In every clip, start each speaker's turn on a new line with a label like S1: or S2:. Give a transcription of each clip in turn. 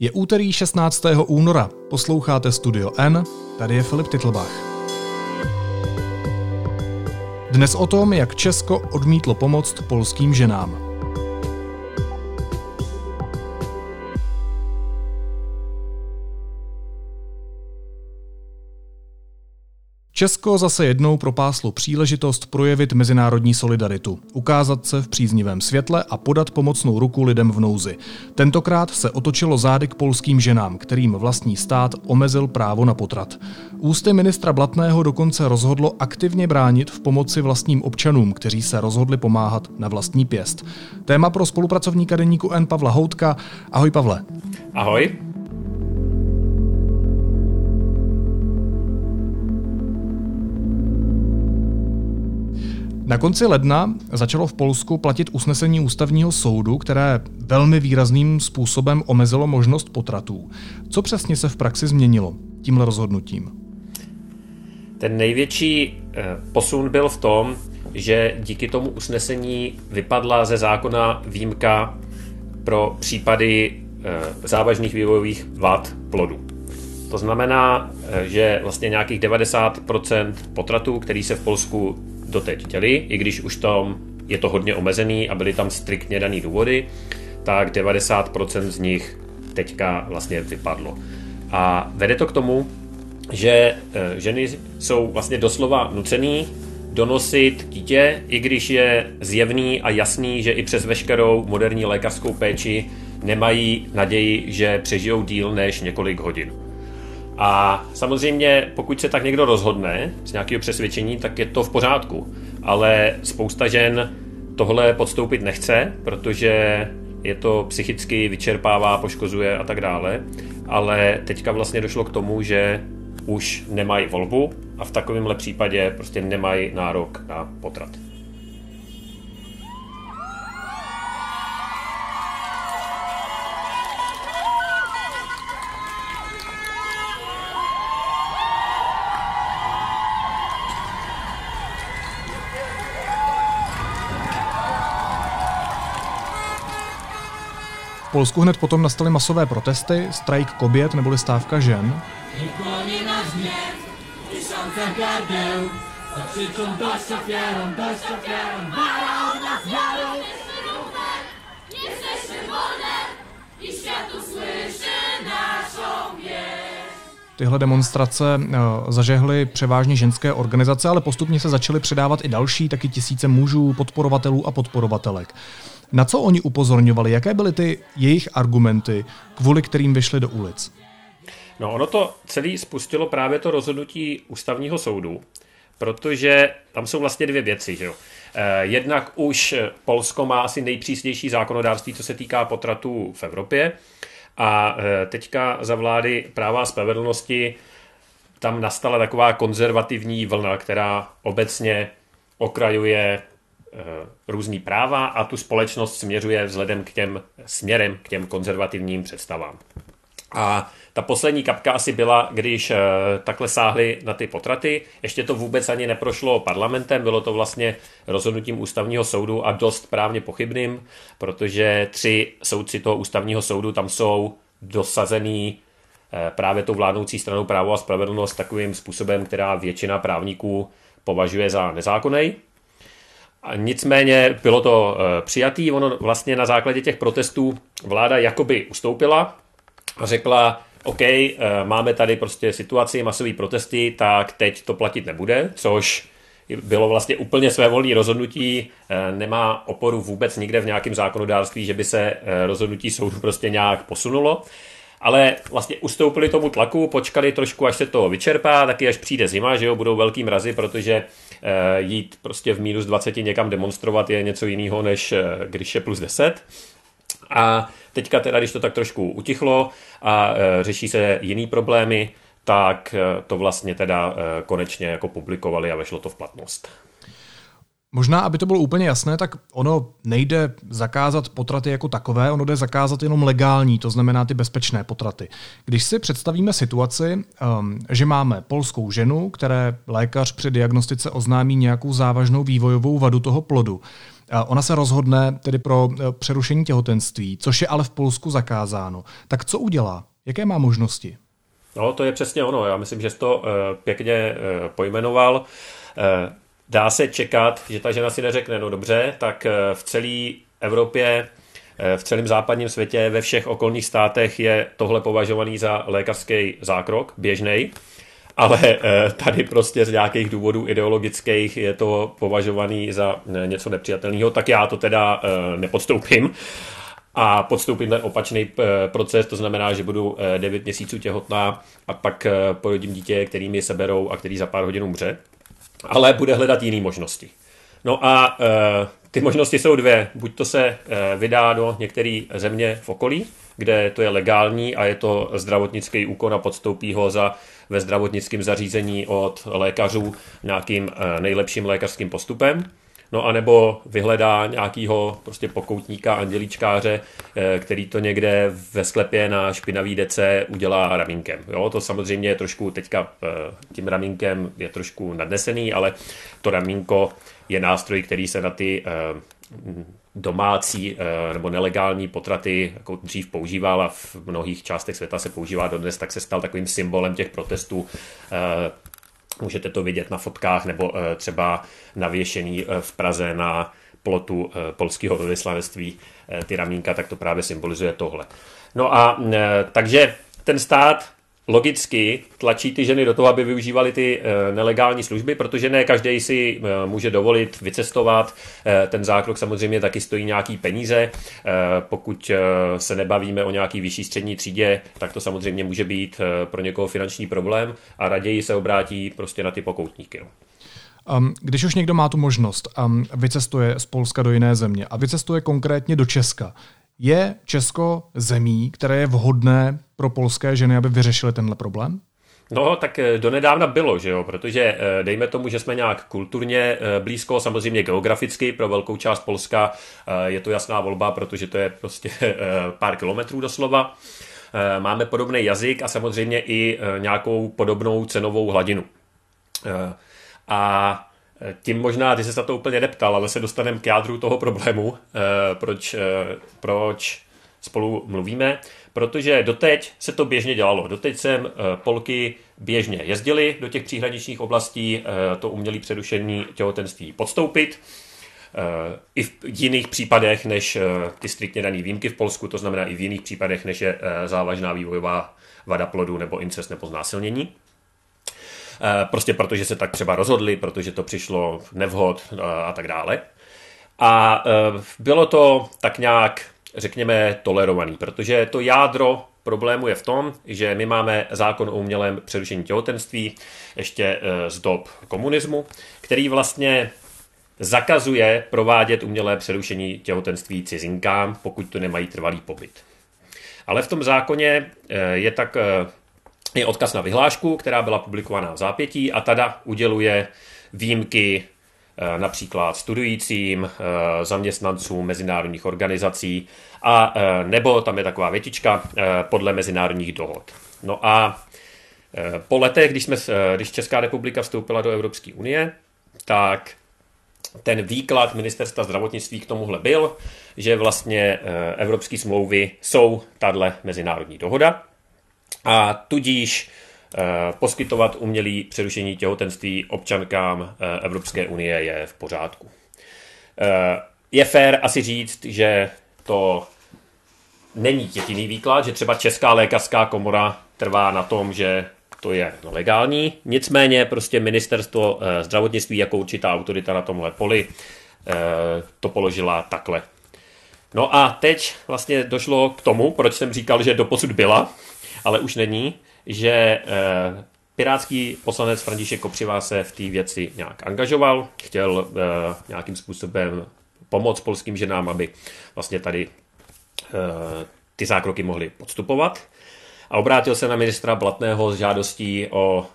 S1: Je úterý 16. února, posloucháte Studio N, tady je Filip Titlbach. Dnes o tom, jak Česko odmítlo pomoct polským ženám. Česko zase jednou propáslo příležitost projevit mezinárodní solidaritu, ukázat se v příznivém světle a podat pomocnou ruku lidem v nouzi. Tentokrát se otočilo zády k polským ženám, kterým vlastní stát omezil právo na potrat. Ústy ministra Blatného dokonce rozhodlo aktivně bránit v pomoci vlastním občanům, kteří se rozhodli pomáhat na vlastní pěst. Téma pro spolupracovníka deníku N. Pavla Houtka. Ahoj Pavle.
S2: Ahoj.
S1: Na konci ledna začalo v Polsku platit usnesení ústavního soudu, které velmi výrazným způsobem omezilo možnost potratů. Co přesně se v praxi změnilo tímhle rozhodnutím?
S2: Ten největší eh, posun byl v tom, že díky tomu usnesení vypadla ze zákona výjimka pro případy eh, závažných vývojových vad plodu. To znamená, eh, že vlastně nějakých 90% potratů, který se v Polsku doteď chtěli, i když už tam je to hodně omezený a byly tam striktně daný důvody, tak 90% z nich teďka vlastně vypadlo. A vede to k tomu, že e, ženy jsou vlastně doslova nucený donosit dítě, i když je zjevný a jasný, že i přes veškerou moderní lékařskou péči nemají naději, že přežijou díl než několik hodin. A samozřejmě, pokud se tak někdo rozhodne z nějakého přesvědčení, tak je to v pořádku. Ale spousta žen tohle podstoupit nechce, protože je to psychicky vyčerpává, poškozuje a tak dále. Ale teďka vlastně došlo k tomu, že už nemají volbu a v takovémhle případě prostě nemají nárok na potrat.
S1: Polsku hned potom nastaly masové protesty, strajk kobět neboli stávka žen. Tyhle demonstrace uh, zažehly převážně ženské organizace, ale postupně se začaly předávat i další, taky tisíce mužů, podporovatelů a podporovatelek. Na co oni upozorňovali? Jaké byly ty jejich argumenty, kvůli kterým vyšli do ulic?
S2: No ono to celé spustilo právě to rozhodnutí ústavního soudu, protože tam jsou vlastně dvě věci. Že jo? Eh, jednak už Polsko má asi nejpřísnější zákonodárství, co se týká potratů v Evropě. A eh, teďka za vlády práva a spravedlnosti tam nastala taková konzervativní vlna, která obecně okrajuje Eh, různý práva a tu společnost směřuje vzhledem k těm směrem, k těm konzervativním představám. A ta poslední kapka asi byla, když eh, takhle sáhli na ty potraty. Ještě to vůbec ani neprošlo parlamentem, bylo to vlastně rozhodnutím ústavního soudu a dost právně pochybným, protože tři soudci toho ústavního soudu tam jsou dosazený eh, právě tou vládnoucí stranou právo a spravedlnost takovým způsobem, která většina právníků považuje za nezákonný. Nicméně bylo to uh, přijatý, ono vlastně na základě těch protestů vláda jakoby ustoupila a řekla, OK, uh, máme tady prostě situaci, masové protesty, tak teď to platit nebude, což bylo vlastně úplně své volné rozhodnutí, uh, nemá oporu vůbec nikde v nějakém zákonodárství, že by se rozhodnutí soudu prostě nějak posunulo ale vlastně ustoupili tomu tlaku, počkali trošku, až se to vyčerpá, taky až přijde zima, že jo, budou velký mrazy, protože jít prostě v minus 20 někam demonstrovat je něco jiného, než když je plus 10. A teďka teda, když to tak trošku utichlo a e, řeší se jiný problémy, tak to vlastně teda konečně jako publikovali a vešlo to v platnost.
S1: Možná, aby to bylo úplně jasné, tak ono nejde zakázat potraty jako takové, ono jde zakázat jenom legální, to znamená ty bezpečné potraty. Když si představíme situaci, um, že máme polskou ženu, které lékař při diagnostice oznámí nějakou závažnou vývojovou vadu toho plodu, ona se rozhodne tedy pro přerušení těhotenství, což je ale v Polsku zakázáno. Tak co udělá? Jaké má možnosti?
S2: No, to je přesně ono. Já myslím, že jsi to pěkně pojmenoval. Dá se čekat, že ta žena si neřekne, no dobře, tak v celé Evropě v celém západním světě, ve všech okolních státech je tohle považovaný za lékařský zákrok, běžný, ale eh, tady prostě z nějakých důvodů ideologických je to považovaný za eh, něco nepřijatelného, tak já to teda eh, nepodstoupím a podstoupím ten opačný proces, to znamená, že budu 9 měsíců těhotná a pak porodím dítě, který mi seberou a který za pár hodin umře, ale bude hledat jiné možnosti. No a ty možnosti jsou dvě. Buď to se vydá do některé země v okolí, kde to je legální a je to zdravotnický úkon a podstoupí ho za ve zdravotnickém zařízení od lékařů nějakým eh, nejlepším lékařským postupem. No a nebo vyhledá nějakýho prostě pokoutníka, anděličkáře, eh, který to někde ve sklepě na špinavý dece udělá ramínkem. Jo, to samozřejmě je trošku teďka tím ramínkem je trošku nadnesený, ale to ramínko je nástroj, který se na ty eh, domácí eh, nebo nelegální potraty jako dřív používal a v mnohých částech světa se používá dodnes, tak se stal takovým symbolem těch protestů. Eh, můžete to vidět na fotkách nebo třeba navěšený v Praze na plotu polského velvyslanectví ty ramínka, tak to právě symbolizuje tohle. No a takže ten stát logicky tlačí ty ženy do toho, aby využívali ty eh, nelegální služby, protože ne každý si eh, může dovolit vycestovat. Eh, ten zákrok samozřejmě taky stojí nějaký peníze. Pokud se nebavíme o nějaký vyšší střední třídě, tak to samozřejmě může být pro někoho finanční problém a raději se obrátí prostě na ty pokoutníky.
S1: Um, když už někdo má tu možnost, vycestuje z Polska do jiné země a vycestuje konkrétně do Česka, je Česko zemí, které je vhodné pro polské ženy, aby vyřešily tenhle problém?
S2: No, tak eh, donedávna bylo, že jo, protože eh, dejme tomu, že jsme nějak kulturně eh, blízko, samozřejmě geograficky, pro velkou část Polska je to jasná volba, protože to je prostě pár kilometrů doslova. Máme podobný jazyk a samozřejmě i nějakou podobnou cenovou hladinu. A tím možná, ty se na to úplně neptal, ale se dostaneme k jádru toho problému, proč, proč spolu mluvíme, protože doteď se to běžně dělalo. Doteď jsem eh, Polky běžně jezdili do těch příhraničních oblastí, to umělý přerušení těhotenství podstoupit, i v jiných případech než ty striktně dané výjimky v Polsku, to znamená i v jiných případech, než je závažná vývojová vada plodu nebo incest nebo znásilnění. Eh, prostě protože se tak třeba rozhodli, protože to přišlo nevhod eh, a tak dále. A eh, bylo to tak nějak, řekněme, tolerovaný, protože to jádro problému je v tom, že my máme zákon o umělém přerušení těhotenství ještě z dob komunismu, který vlastně zakazuje provádět umělé přerušení těhotenství cizinkám, pokud to nemají trvalý pobyt. Ale v tom zákoně je tak je odkaz na vyhlášku, která byla publikovaná v zápětí a tada uděluje výjimky eh, například studujícím, eh, zaměstnancům mezinárodních organizací a eh, nebo tam je taková větička podle mezinárodních dohod. No a po letech, když, jsme, když Česká republika vstoupila do Evropské unie, tak ten výklad ministerstva zdravotnictví k tomuhle byl, že vlastně evropské smlouvy jsou tahle mezinárodní dohoda a tudíž eh, poskytovat umělý přerušení těhotenství občankám eh, Evropské unie je v pořádku. Eh, je fér asi říct, že to není jediný výklad, že třeba Česká lékařská komora trvá na tom, že to je legální. Nicméně prostě ministerstvo zdravotnictví jako určitá autorita na tomhle poli to položila takhle. No a teď vlastně došlo k tomu, proč jsem říkal, že doposud byla, ale už není, že eh, pirátský poslanec František Kopřivá se v té věci nějak angažoval, chtěl eh, nějakým způsobem pomoct polským ženám, aby vlastně tady eh, ty zákroky mohly podstupovat. A obrátil se na ministra Blatného s žádostí o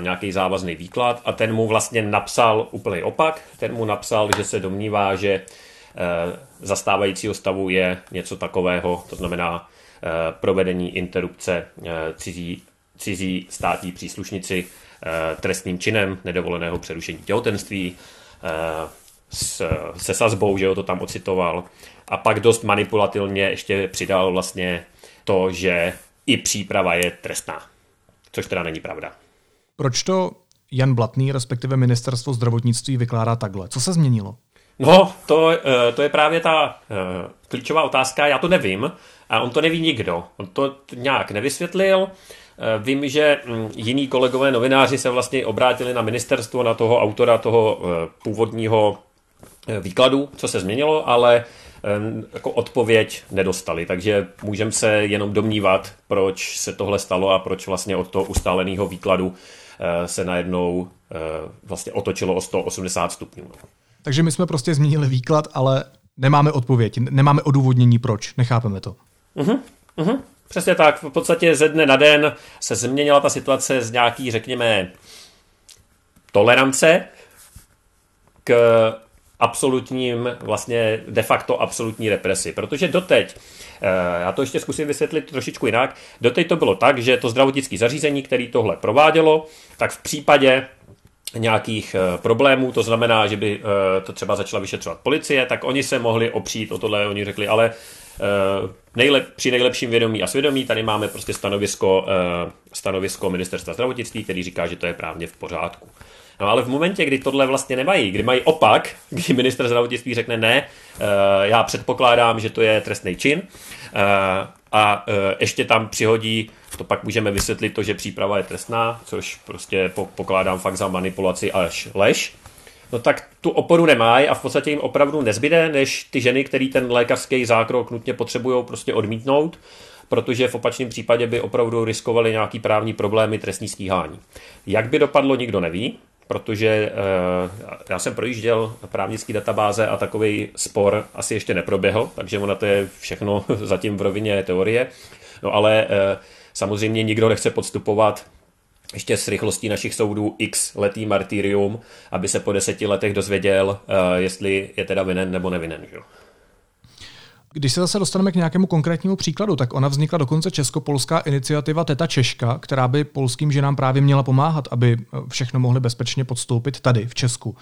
S2: nějaký závazný výklad a ten mu vlastně napsal úplný opak. Ten mu napsal, že se domnívá, že zastávajícího stavu je něco takového, to znamená provedení interrupce cizí, cizí státní příslušnici eh, trestným činem nedovoleného přerušení těhotenství, s, se sazbou, že ho to tam ocitoval. A pak dost manipulativně ještě přidal vlastně to, že i příprava je trestná. Což teda není pravda.
S1: Proč to Jan Blatný, respektive ministerstvo zdravotnictví, vykládá takhle? Co se změnilo?
S2: No, to, eh, to je právě ta eh, klíčová otázka. Já to nevím a on to neví nikdo. On to nějak nevysvětlil. Eh, vím, že hm, jiní kolegové novináři se vlastně obrátili na ministerstvo, na toho autora toho původního výkladu, co se změnilo, ale jako odpověď nedostali, takže můžeme se jenom domnívat, proč se tohle stalo a proč vlastně od toho ustáleného výkladu se najednou vlastně otočilo o 180 stupňů.
S1: Takže my jsme prostě změnili výklad, ale nemáme odpověď, nemáme odůvodnění proč, nechápeme to.
S2: Uh-huh, uh-huh. Přesně tak, v podstatě ze dne na den se změnila ta situace z nějaký, řekněme, tolerance k absolutním, vlastně de facto absolutní represi. Protože doteď, eh, já to ještě zkusím vysvětlit trošičku jinak, doteď to bylo tak, že to zdravotnické zařízení, které tohle provádělo, tak v případě nějakých eh, problémů, to znamená, že by eh, to třeba začala vyšetřovat policie, tak oni se mohli opřít o tohle, oni řekli, ale nejlep, při nejlepším vědomí a svědomí tady máme prostě stanovisko, stanovisko ministerstva zdravotnictví, který říká, že to je právně v pořádku. No ale v momentě, kdy tohle vlastně nemají, kdy mají opak, kdy minister zdravotnictví řekne ne, já předpokládám, že to je trestný čin a ještě tam přihodí to pak můžeme vysvětlit to, že příprava je trestná, což prostě pokládám fakt za manipulaci až lež. No tak tu oporu nemají a v podstatě jim opravdu nezbyde, než ty ženy, který ten lékařský zákrok nutně potřebují prostě odmítnout, protože v opačném případě by opravdu riskovali nějaký právní problémy trestní stíhání. Jak by dopadlo, nikdo neví, protože eh, já jsem projížděl právnický databáze a takový spor asi ještě neproběhl, takže ona to je všechno zatím v rovině teorie. No ale eh, Samozřejmě nikdo nechce podstupovat ještě s rychlostí našich soudů x letý martyrium, aby se po deseti letech dozvěděl, eh, jestli je teda vinen nebo nevinen. Že?
S1: Když se zase dostaneme k nějakému konkrétnímu příkladu, tak ona vznikla dokonce česko-polská iniciativa Teta Češka, která by polským ženám právě měla pomáhat, aby eh, všechno mohli bezpečně podstoupit tady, v Česku.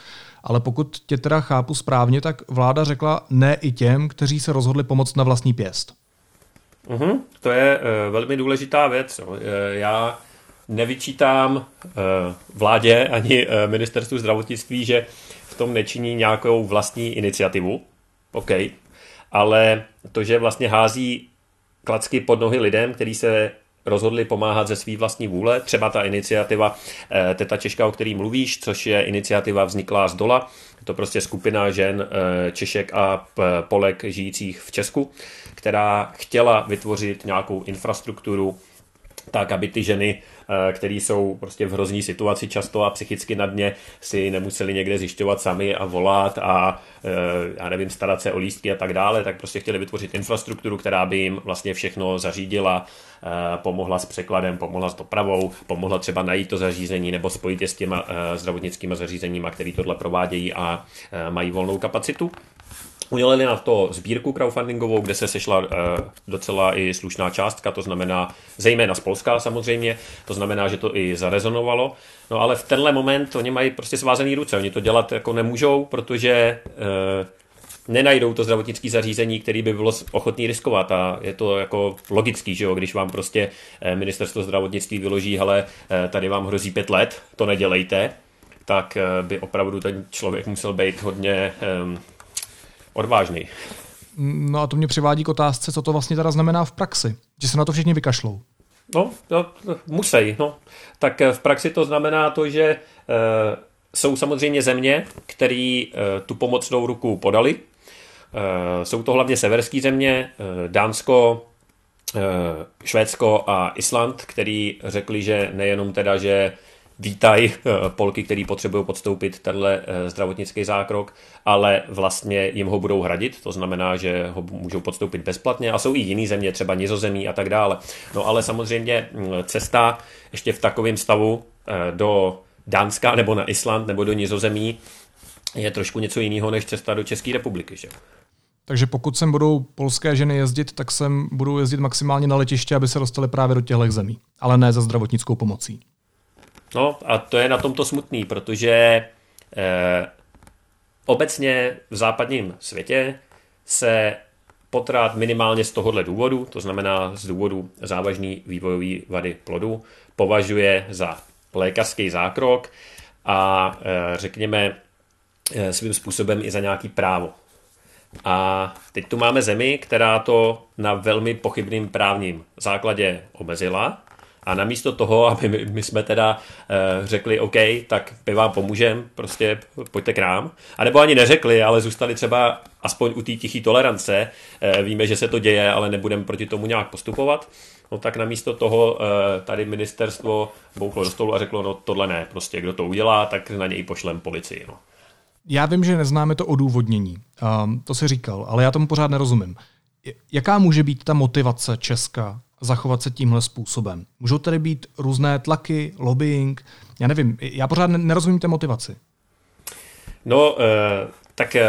S1: Ale pokud tě teda chápu správně, tak vláda řekla ne i těm, kteří se rozhodli pomoct na vlastní pěst.
S2: Mm-hmm, to je uh, velmi důležitá věc. Uh, já nevyčítám uh, vládě ani uh, ministerstvu zdravotnictví, že v tom nečiní nějakou vlastní iniciativu. OK. Ale to, že vlastně hází klacky pod nohy lidem, kteří se rozhodli pomáhat ze své vlastní vůle. Třeba ta iniciativa Teta Češka, o který mluvíš, což je iniciativa vzniklá z dola. Je to prostě skupina žen Češek a Polek žijících v Česku která chtěla vytvořit nějakou infrastrukturu, tak, aby ty ženy, eh, které jsou prostě v hrozný situaci často a psychicky na dně, si nemuseli někde zjišťovat sami a volat a eh, já nevím, starat se o lístky a tak dále, tak prostě chtěli vytvořit infrastrukturu, která by jim vlastně všechno zařídila, eh, pomohla s překladem, pomohla s dopravou, pomohla třeba najít to zařízení nebo spojit je s těma zdravotnickými zařízeníma, které tohle provádějí a mají volnou kapacitu. Udělali na to sbírku crowdfundingovou, kde se sešla uh, docela i slušná částka, to znamená zejména z Polska samozřejmě, to znamená, že to i zarezonovalo. No ale v tenhle moment oni mají prostě svázaný ruce, oni to dělat jako nemůžou, protože uh, nenajdou to zdravotnické zařízení, který by bylo ochotný riskovat a je to jako logický, že jo, když vám prostě eh, ministerstvo zdravotnictví vyloží, ale tady vám hrozí pět let, to nedělejte, tak by opravdu ten člověk musel být hodně um, odvážný.
S1: No a to mě přivádí k otázce, co to vlastně teda znamená v praxi. Že se na to všichni vykašlou.
S2: No, no musí. No. Tak eh, v praxi to znamená to, že e, jsou samozřejmě země, které e, tu pomocnou ruku podali. E, jsou to hlavně severské země, e, Dánsko, e, Švédsko a Island, který řekli, že nejenom teda, že vítají eh, Polky, který potřebují podstoupit tenhle eh, zdravotnický zákrok, ale vlastně jim ho budou hradit, to znamená, že ho můžou podstoupit bezplatně a jsou i jiné země, třeba nizozemí a tak dále. No ale samozřejmě hm, cesta ještě v takovém stavu eh, do Dánska nebo na Island nebo do nizozemí je trošku něco jiného než cesta do České republiky. Že?
S1: Takže pokud sem budou polské ženy jezdit, tak sem budou jezdit maximálně na letiště, aby se dostali právě do těchto zemí, ale ne za zdravotnickou pomocí.
S2: No a to je na tomto smutný, protože eh, obecně v západním světě se potrat minimálně z tohohle důvodu, to znamená z důvodu závažný vývojový vady plodu, považuje za lékařský zákrok a e, řekněme e, svým způsobem i za nějaký právo. A teď tu máme zemi, která to na velmi pochybným právním základě omezila a namísto toho, aby my, my jsme teda uh, řekli, OK, tak my vám pomůžem, prostě pojďte k nám. A nebo ani neřekli, ale zůstali třeba aspoň u té tiché tolerance. Uh, víme, že se to děje, ale nebudeme proti tomu nějak postupovat. No tak namísto toho uh, tady ministerstvo bouklo do stolu a řeklo, no tohle ne, prostě kdo to udělá, tak na něj pošlem policii. No.
S1: Já vím, že neznáme to odůvodnění, um, to si říkal, ale já tomu pořád nerozumím. Jaká může být ta motivace Česka zachovat se tímhle způsobem? Můžou tady být různé tlaky, lobbying? Já nevím, já pořád nerozumím té motivaci.
S2: No, eh, tak eh,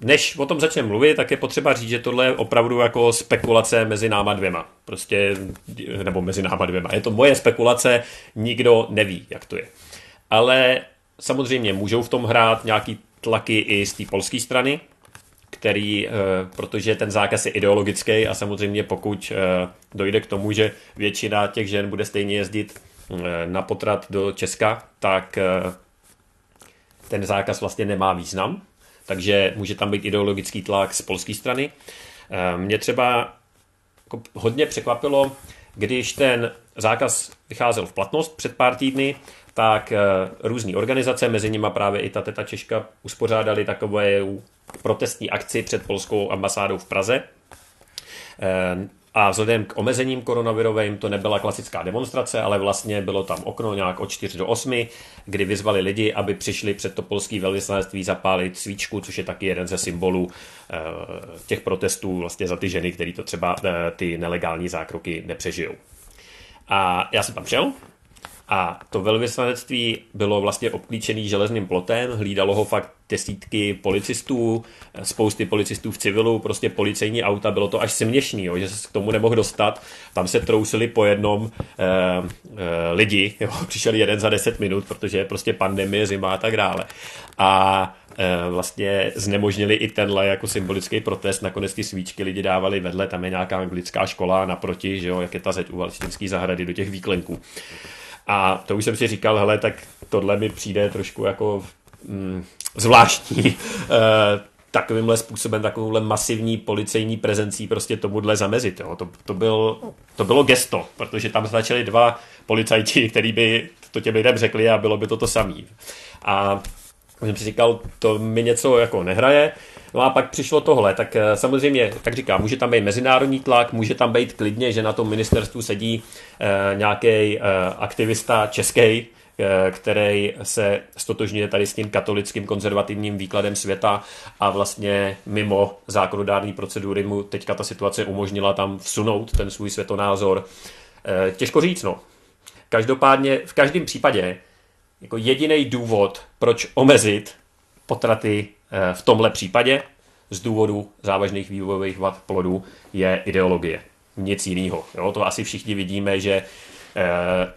S2: než o tom začneme mluvit, tak je potřeba říct, že tohle je opravdu jako spekulace mezi náma dvěma. Prostě, nebo mezi náma dvěma. Je to moje spekulace, nikdo neví, jak to je. Ale samozřejmě můžou v tom hrát nějaký tlaky i z té polské strany, který, eh, protože ten zákaz je ideologický a samozřejmě pokud eh, dojde k tomu, že většina těch žen bude stejně jezdit eh, na potrat do Česka, tak ten zákaz vlastně nemá význam, takže může tam být ideologický tlak z polské strany. Mě třeba jako hodně překvapilo, když ten zákaz vycházel v platnost před pár týdny, tak různé organizace, mezi nimi právě i ta Teta Češka, uspořádali takové protestní akci před polskou ambasádou v Praze. Eh, a vzhledem k omezením koronavirovým to nebyla klasická demonstrace, ale vlastně bylo tam okno nějak od 4 do 8, kdy vyzvali lidi, aby přišli před to polský velvyslanectví zapálit svíčku, což je taky jeden ze symbolů eh, těch protestů vlastně za ty ženy, které to třeba eh, ty nelegální zákroky nepřežijou. A já jsem tam šel, a to velvyslanectví bylo vlastně obklíčený železným plotem, hlídalo ho fakt desítky policistů, spousty policistů v civilu, prostě policejní auta, bylo to až směšný, jo, že se k tomu nemohl dostat. Tam se trousili po jednom eh, eh, lidi, jo, přišel jeden za 10 minut, protože je prostě pandemie, zima a tak dále. A eh, vlastně znemožnili i tenhle jako symbolický protest. Nakonec ty svíčky lidi dávali vedle, tam je nějaká anglická škola naproti, že jo, jak je ta zeď u Valštinské zahrady do těch výklenků. A to už jsem si říkal, hele, tak tohle mi přijde trošku jako mm, zvláštní. E, takovýmhle způsobem, takovouhle masivní policejní prezencí prostě tomuhle zamezit. Jo. To, to, byl, to bylo gesto, protože tam začali dva policajti, který by to těm lidem řekli a bylo by to to samý. A jsem si říkal, to mi něco jako nehraje. No a pak přišlo tohle, tak eh, samozřejmě, tak říkám, může tam být mezinárodní tlak, může tam být klidně, že na tom ministerstvu sedí eh, nějaký eh, aktivista český, který se stotožňuje tady s tím katolickým konzervativním výkladem světa a vlastně mimo zákonodární procedury mu teďka ta situace umožnila tam vsunout ten svůj světonázor. Těžko říct, no. Každopádně v každém případě jako jediný důvod, proč omezit potraty v tomhle případě z důvodu závažných vývojových vad plodů je ideologie. Nic jiného. To asi všichni vidíme, že eh,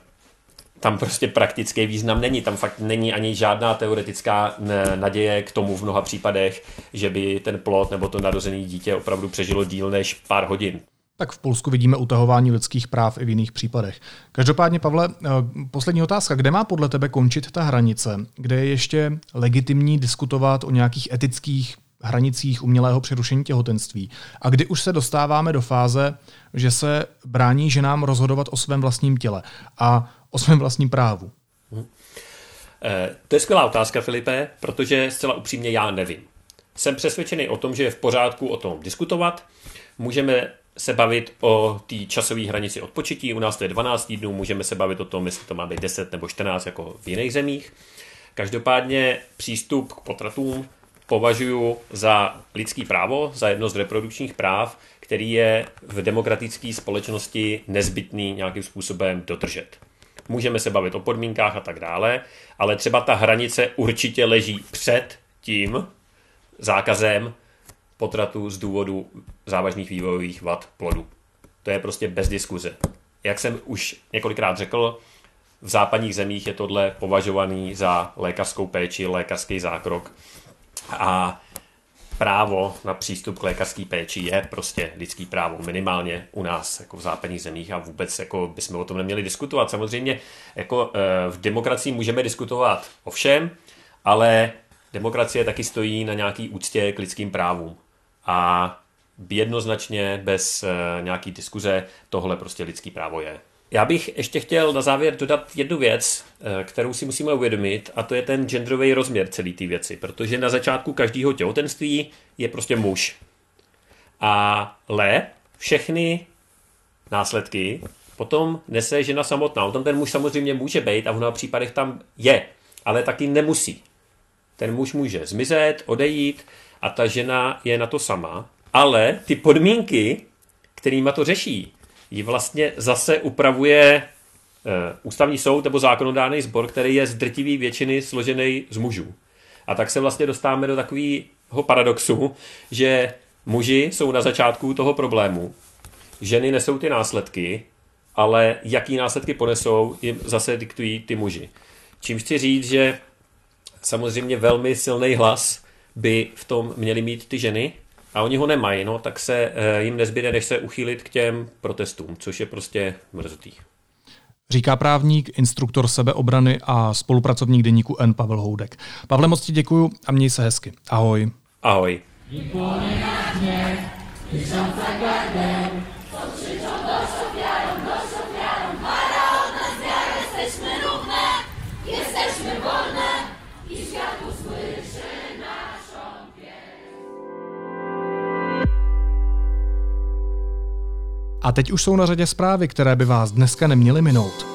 S2: tam prostě praktický význam není. Tam fakt není ani žádná teoretická naděje k tomu v mnoha případech, že by ten plod nebo to narozené dítě opravdu přežilo díl než pár hodin.
S1: Tak v Polsku vidíme utahování lidských práv i v jiných případech. Každopádně, Pavle, eh, poslední otázka. Kde má podle tebe končit ta hranice? Kde je ještě legitimní diskutovat o nějakých etických hranicích umělého přerušení těhotenství? A kdy už se dostáváme do fáze, že se brání ženám rozhodovat o svém vlastním těle a o svém vlastním právu? Hmm.
S2: To je skvělá otázka, Filipe, protože zcela upřímně já nevím. Jsem přesvědčený o tom, že je v pořádku o tom diskutovat. Můžeme se bavit o té časové hranici odpočití. U nás to je 12 týdnů, můžeme se bavit o tom, jestli to má být 10 nebo 14 jako v jiných zemích. Každopádně přístup k potratům považuji za lidský právo, za jedno z reprodukčních práv, který je v demokratické společnosti nezbytný nějakým způsobem dodržet. Můžeme se bavit o podmínkách a tak dále, ale třeba ta hranice určitě leží před tím zákazem potratu z důvodu závažných vývojových vad plodu. To je prostě bez diskuze. Jak jsem už několikrát řekl, v západních zemích je tohle považovaný za lékařskou péči, lékařský zákrok A právo na přístup k lékařské péči je prostě lidský právo, minimálně u nás, jako v západních zemích a vůbec jako bychom o tom neměli diskutovat. Samozřejmě jako eh, v demokracii můžeme diskutovat o všem, ale demokracie taky stojí na nějaký úctě k lidským právům. A jednoznačně bez eh, nějaký diskuze tohle prostě lidský právo je. Já bych ještě chtěl na závěr dodat jednu věc, eh, kterou si musíme uvědomit, a to je ten genderový rozměr celé té věci, protože na začátku každého těhotenství je prostě muž. Ale všechny následky potom nese žena samotná. On tam ten muž samozřejmě může být a v mnoha případech tam je, ale taky nemusí. Ten muž může zmizet, odejít a ta žena je na to sama, ale ty podmínky, kterýma to řeší, ji vlastně zase upravuje uh, ústavní soud nebo zákonodárný sbor, který je z drtivý většiny složený z mužů. A tak se vlastně dostáváme do takového paradoxu, že muži jsou na začátku toho problému, ženy nesou ty následky, ale jaký následky ponesou, jim zase diktují ty muži. Čím chci říct, že samozřejmě velmi silný hlas by v tom měly mít ty ženy, a oni ho nemají, no, tak se eh, jim nezbyde, než se uchýlit k těm protestům, což je prostě mrzutý.
S1: Říká právník, instruktor sebeobrany a spolupracovník deníku N. Pavel Houdek. Pavle, moc ti děkuju a měj se hezky. Ahoj.
S2: Ahoj.
S1: A teď už jsou na řadě zprávy, které by vás dneska neměly minout.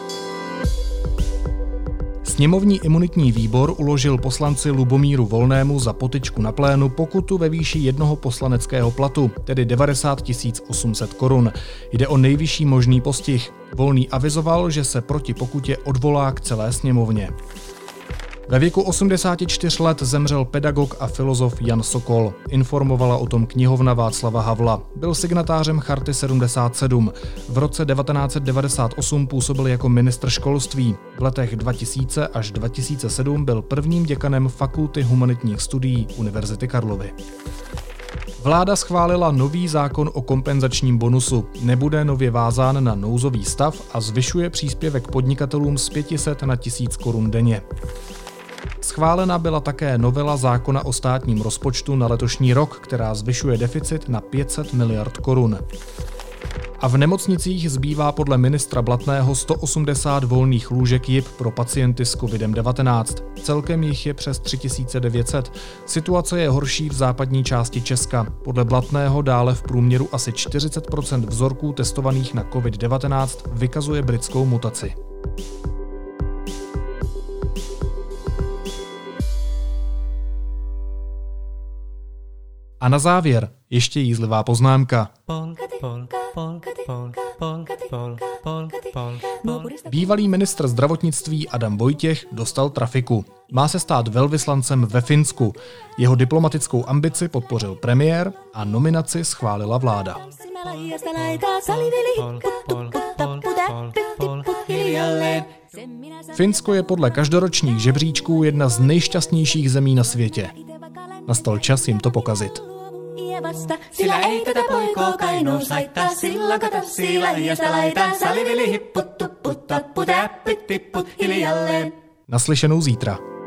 S1: Sněmovní imunitní výbor uložil poslanci Lubomíru Volnému za potyčku na plénu pokutu ve výši jednoho poslaneckého platu, tedy 90 800 korun. Jde o nejvyšší možný postih. Volný avizoval, že se proti pokutě odvolá k celé sněmovně. Ve věku 84 let zemřel pedagog a filozof Jan Sokol. Informovala o tom knihovna Václava Havla. Byl signatářem Charty 77. V roce 1998 působil jako ministr školství. V letech 2000 až 2007 byl prvním děkanem Fakulty humanitních studií Univerzity Karlovy. Vláda schválila nový zákon o kompenzačním bonusu. Nebude nově vázán na nouzový stav a zvyšuje příspěvek podnikatelům z 500 na 1000 korun denně. Schválena byla také novela zákona o státním rozpočtu na letošní rok, která zvyšuje deficit na 500 miliard korun. A v nemocnicích zbývá podle ministra Blatného 180 volných lůžek JIP pro pacienty s COVID-19. Celkem jich je přes 3900. Situace je horší v západní části Česka. Podle Blatného dále v průměru asi 40% vzorků testovaných na COVID-19 vykazuje britskou mutaci. A na závěr ještě jízlivá poznámka. Bývalý ministr zdravotnictví Adam Vojtěch dostal trafiku. Má se stát velvyslancem ve Finsku. Jeho diplomatickou ambici podpořil premiér a nominaci schválila vláda. Finsko je podle každoročních žebříčků jedna z nejšťastnějších zemí na světě. Nastal čas jim to pokazit. Sillä ei tätä poikoo kainous laittaa, sillä kato siila ja sitä laittaa. Salivili hipput, tupput, tapput, äppit, pipput, hiljalleen. Naslyšenou zítra.